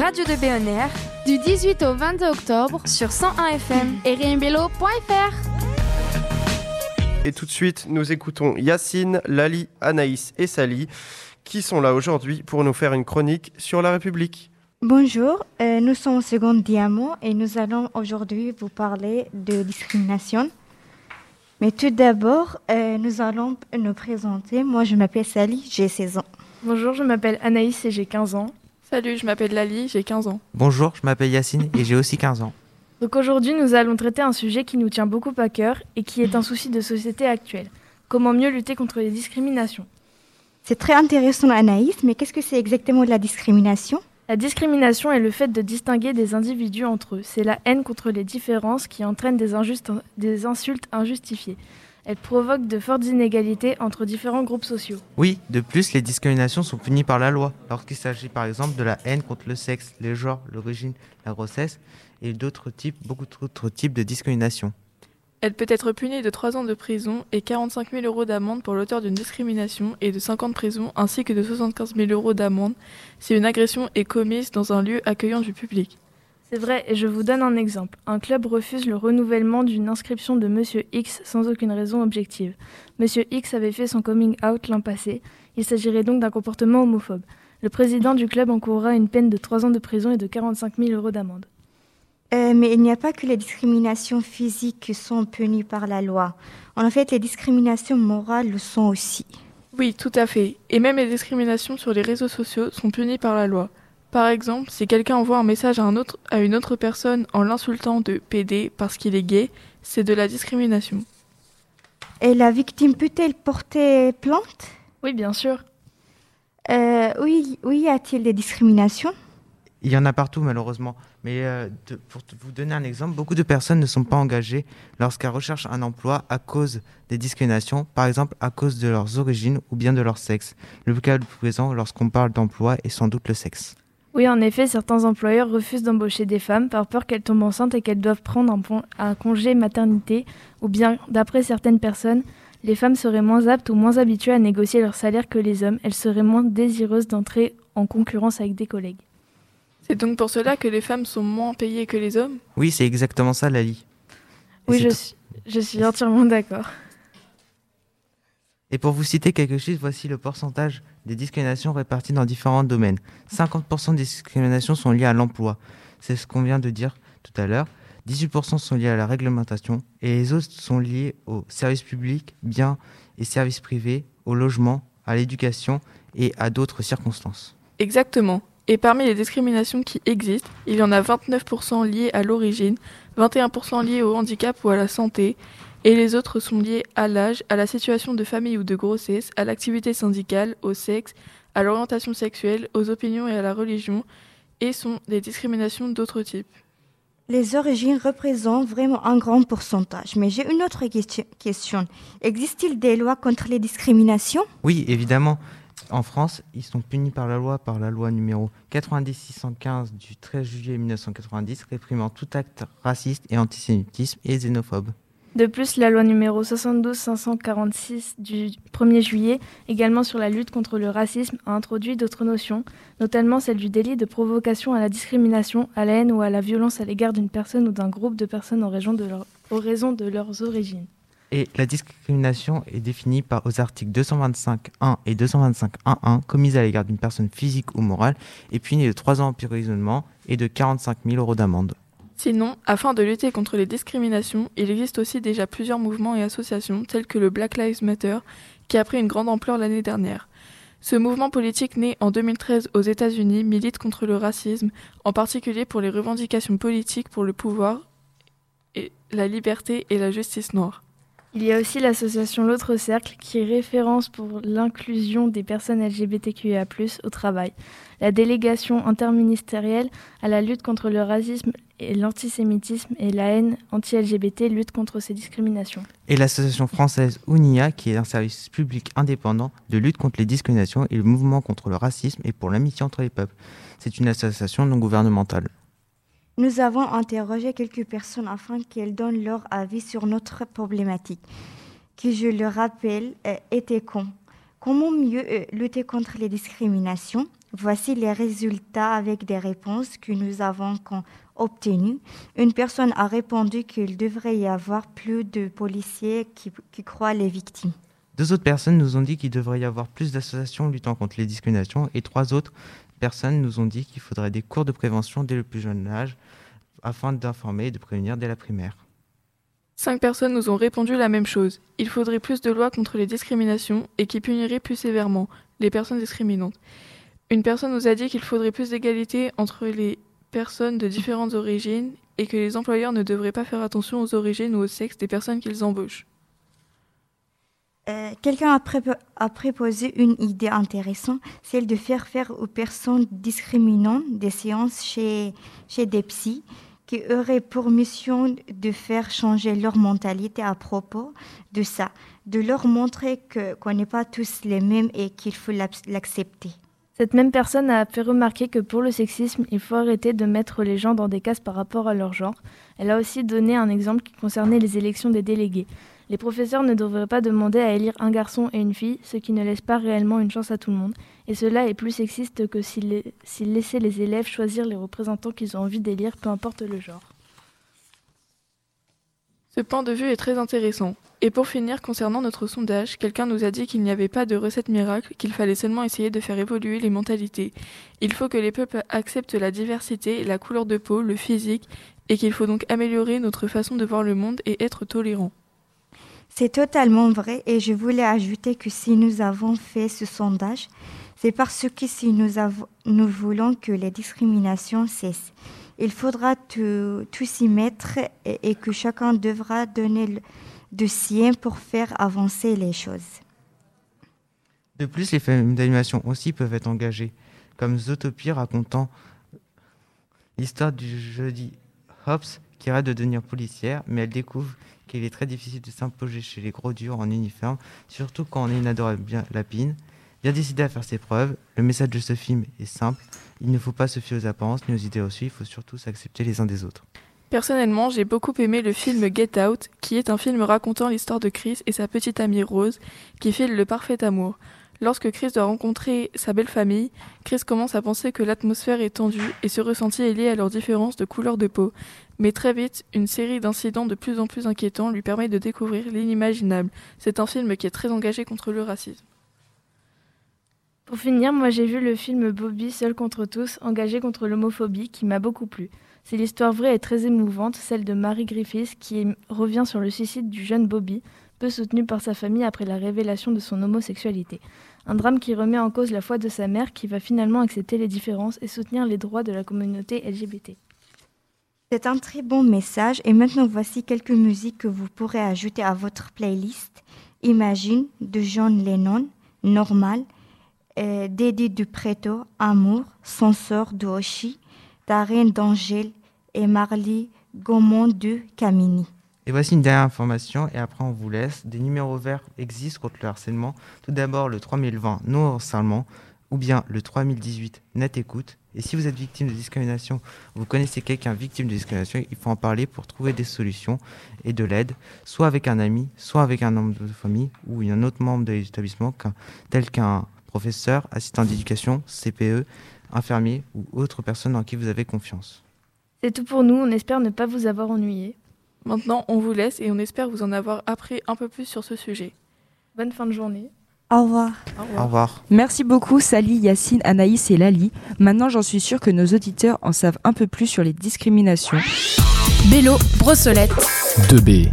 Radio de BNR du 18 au 22 octobre sur 101 FM et rimbello.fr. Et tout de suite, nous écoutons Yacine, Lali, Anaïs et Sally qui sont là aujourd'hui pour nous faire une chronique sur la République. Bonjour, euh, nous sommes au second diamant et nous allons aujourd'hui vous parler de discrimination. Mais tout d'abord, euh, nous allons nous présenter. Moi, je m'appelle Sally, j'ai 16 ans. Bonjour, je m'appelle Anaïs et j'ai 15 ans. Salut, je m'appelle Lali, j'ai 15 ans. Bonjour, je m'appelle Yacine et j'ai aussi 15 ans. Donc aujourd'hui, nous allons traiter un sujet qui nous tient beaucoup à cœur et qui est un souci de société actuelle. Comment mieux lutter contre les discriminations C'est très intéressant Anaïs, mais qu'est-ce que c'est exactement la discrimination La discrimination est le fait de distinguer des individus entre eux. C'est la haine contre les différences qui entraîne des, des insultes injustifiées. Elle provoque de fortes inégalités entre différents groupes sociaux. Oui, de plus, les discriminations sont punies par la loi, lorsqu'il s'agit par exemple de la haine contre le sexe, les genres, l'origine, la grossesse et d'autres types, beaucoup d'autres types de discrimination. Elle peut être punie de 3 ans de prison et 45 000 euros d'amende pour l'auteur d'une discrimination et de 5 ans de prison ainsi que de 75 000 euros d'amende si une agression est commise dans un lieu accueillant du public. C'est vrai, et je vous donne un exemple. Un club refuse le renouvellement d'une inscription de Monsieur X sans aucune raison objective. Monsieur X avait fait son coming out l'an passé. Il s'agirait donc d'un comportement homophobe. Le président du club encourra une peine de 3 ans de prison et de 45 000 euros d'amende. Euh, mais il n'y a pas que les discriminations physiques qui sont punies par la loi. En fait, les discriminations morales le sont aussi. Oui, tout à fait. Et même les discriminations sur les réseaux sociaux sont punies par la loi. Par exemple, si quelqu'un envoie un message à, un autre, à une autre personne en l'insultant de PD parce qu'il est gay, c'est de la discrimination. Et la victime peut-elle porter plainte? Oui, bien sûr. Euh, oui, oui, y a-t-il des discriminations? Il y en a partout, malheureusement. Mais euh, pour vous donner un exemple, beaucoup de personnes ne sont pas engagées lorsqu'elles recherchent un emploi à cause des discriminations, par exemple à cause de leurs origines ou bien de leur sexe. Le cas présent lorsqu'on parle d'emploi est sans doute le sexe. Oui, en effet, certains employeurs refusent d'embaucher des femmes par peur qu'elles tombent enceintes et qu'elles doivent prendre un, congé maternité, ou bien, d'après certaines personnes, les femmes seraient moins aptes ou moins habituées à négocier leur salaire que les hommes, elles seraient moins désireuses d'entrer en concurrence avec des collègues. C'est donc pour cela que les femmes sont moins payées que les hommes? Oui, c'est exactement ça, Lali. oui, je suis, je suis entièrement d'accord. Et pour vous citer quelques chiffres, voici le pourcentage des discriminations réparties dans différents domaines. 50% des discriminations sont liées à l'emploi. C'est ce qu'on vient de dire tout à l'heure. 18% sont liés à la réglementation et les autres sont liés aux services publics, biens et services privés, au logement, à l'éducation et à d'autres circonstances. Exactement. Et parmi les discriminations qui existent, il y en a 29% liées à l'origine, 21% liées au handicap ou à la santé, et les autres sont liés à l'âge, à la situation de famille ou de grossesse, à l'activité syndicale, au sexe, à l'orientation sexuelle, aux opinions et à la religion, et sont des discriminations d'autres types. Les origines représentent vraiment un grand pourcentage, mais j'ai une autre question. Existe-t-il des lois contre les discriminations? Oui, évidemment. En France, ils sont punis par la loi, par la loi numéro 90-615 du 13 juillet 1990, réprimant tout acte raciste et antisémitisme et xénophobe. De plus, la loi numéro 72-546 du 1er juillet, également sur la lutte contre le racisme, a introduit d'autres notions, notamment celle du délit de provocation à la discrimination, à la haine ou à la violence à l'égard d'une personne ou d'un groupe de personnes en raison de, leurs origines. Et la discrimination est définie par aux articles 225.1 et 225.1.1 commise à l'égard d'une personne physique ou morale et punie de 3 ans d'emprisonnement et de 45 000 euros d'amende. Sinon, afin de lutter contre les discriminations, il existe aussi déjà plusieurs mouvements et associations tels que le Black Lives Matter qui a pris une grande ampleur l'année dernière. Ce mouvement politique né en 2013 aux États-Unis milite contre le racisme, en particulier pour les revendications politiques pour le pouvoir, la liberté et la justice noire. Il y a aussi l'association L'autre Cercle qui est référence pour l'inclusion des personnes LGBTQIA+ au travail, la délégation interministérielle à la lutte contre le racisme et l'antisémitisme et la haine anti-LGBT lutte contre ces discriminations. Et l'association française UNIA qui est un service public indépendant de lutte contre les discriminations et le mouvement contre le racisme et pour l'amitié entre les peuples. C'est une association non gouvernementale. Nous avons interrogé quelques personnes afin qu'elles donnent leur avis sur notre problématique, qui, je le rappelle, euh, était con. Comment mieux euh, lutter contre les discriminations? Voici les résultats avec des réponses que nous avons obtenues. Une personne a répondu qu'il devrait y avoir plus de policiers qui, qui croient les victimes. Deux autres personnes nous ont dit qu'il devrait y avoir plus d'associations luttant contre les discriminations et trois autres personnes nous ont dit qu'il faudrait des cours de prévention dès le plus jeune âge afin d'informer et de prévenir dès la primaire. Cinq personnes nous ont répondu la même chose. Il faudrait plus de lois contre les discriminations et qui puniraient plus sévèrement les personnes discriminantes. Une personne nous a dit qu'il faudrait plus d'égalité entre les personnes de différentes origines et que les employeurs ne devraient pas faire attention aux origines ou au sexe des personnes qu'ils embauchent. Euh, quelqu'un a, préposé une idée intéressante, celle de faire faire aux personnes discriminantes des séances chez, chez des psys qui auraient pour mission de faire changer leur mentalité à propos de ça, de leur montrer qu'on n'est pas tous les mêmes et qu'il faut l'accepter. Cette même personne a fait remarquer que pour le sexisme, il faut arrêter de mettre les gens dans des cases par rapport à leur genre. Elle a aussi donné un exemple qui concernait les élections des délégués. Les professeurs ne devraient pas demander à élire un garçon et une fille, ce qui ne laisse pas réellement une chance à tout le monde. Et cela est plus sexiste que s'ils laissaient les élèves choisir les représentants qu'ils ont envie d'élire, peu importe le genre. Ce point de vue est très intéressant. Et pour finir, concernant notre sondage, quelqu'un nous a dit qu'il n'y avait pas de recette miracle, qu'il fallait seulement essayer de faire évoluer les mentalités. Il faut que les peuples acceptent la diversité, la couleur de peau, le physique, et qu'il faut donc améliorer notre façon de voir le monde et être tolérant. C'est totalement vrai et je voulais ajouter que si nous avons fait ce sondage, c'est parce que si nous, nous voulons que les discriminations cessent, il faudra tout, s'y mettre et, que chacun devra donner de sien pour faire avancer les choses. De plus, les films d'animation aussi peuvent être engagés, comme Zootopie racontant l'histoire du jeudi Hobbs qui arrête de devenir policière, mais elle découvre qu'il est très difficile de s'imposer chez les gros durs en uniforme, surtout quand on est une adorable lapine. Bien décidé à faire ses preuves, le message de ce film est simple, il ne faut pas se fier aux apparences ni aux idées reçues, il faut surtout s'accepter les uns des autres. Personnellement, j'ai beaucoup aimé le film Get Out, qui est un film racontant l'histoire de Chris et sa petite amie Rose, qui file le parfait amour. Lorsque Chris doit rencontrer sa belle famille, Chris commence à penser que l'atmosphère est tendue et ce ressenti est lié à leur différence de couleur de peau. Mais très vite, une série d'incidents de plus en plus inquiétants lui permet de découvrir l'inimaginable. C'est un film qui est très engagé contre le racisme. Pour finir, moi j'ai vu le film Bobby Seul contre tous, engagé contre l'homophobie, qui m'a beaucoup plu. C'est l'histoire vraie et très émouvante, celle de Mary Griffiths, qui revient sur le suicide du jeune Bobby, peu soutenu par sa famille après la révélation de son homosexualité. Un drame qui remet en cause la foi de sa mère qui va finalement accepter les différences et soutenir les droits de la communauté LGBT. C'est un très bon message et maintenant voici quelques musiques que vous pourrez ajouter à votre playlist. Imagine de John Lennon, Normal, euh, Dédé du Preto, Amour, Censeur de Oshi, Darren d'Angèle et Marley Gaumont de Camini. Et voici une dernière information, et après on vous laisse. Des numéros verts existent contre le harcèlement. Tout d'abord le 3020 non harcèlement, ou bien le 3018 net écoute. Et si vous êtes victime de discrimination, vous connaissez quelqu'un victime de discrimination, il faut en parler pour trouver des solutions et de l'aide, soit avec un ami, soit avec un membre de famille ou un autre membre de l'établissement, tel qu'un professeur, assistant d'éducation, CPE, infirmier ou autre personne en qui vous avez confiance. C'est tout pour nous, on espère ne pas vous avoir ennuyé. Maintenant, on vous laisse et on espère vous en avoir appris un peu plus sur ce sujet. Bonne fin de journée. Au revoir. Au revoir. Merci beaucoup Sally, Yacine, Anaïs et Lali. Maintenant, j'en suis sûre que nos auditeurs en savent un peu plus sur les discriminations. Bélo, Brossolette. 2B.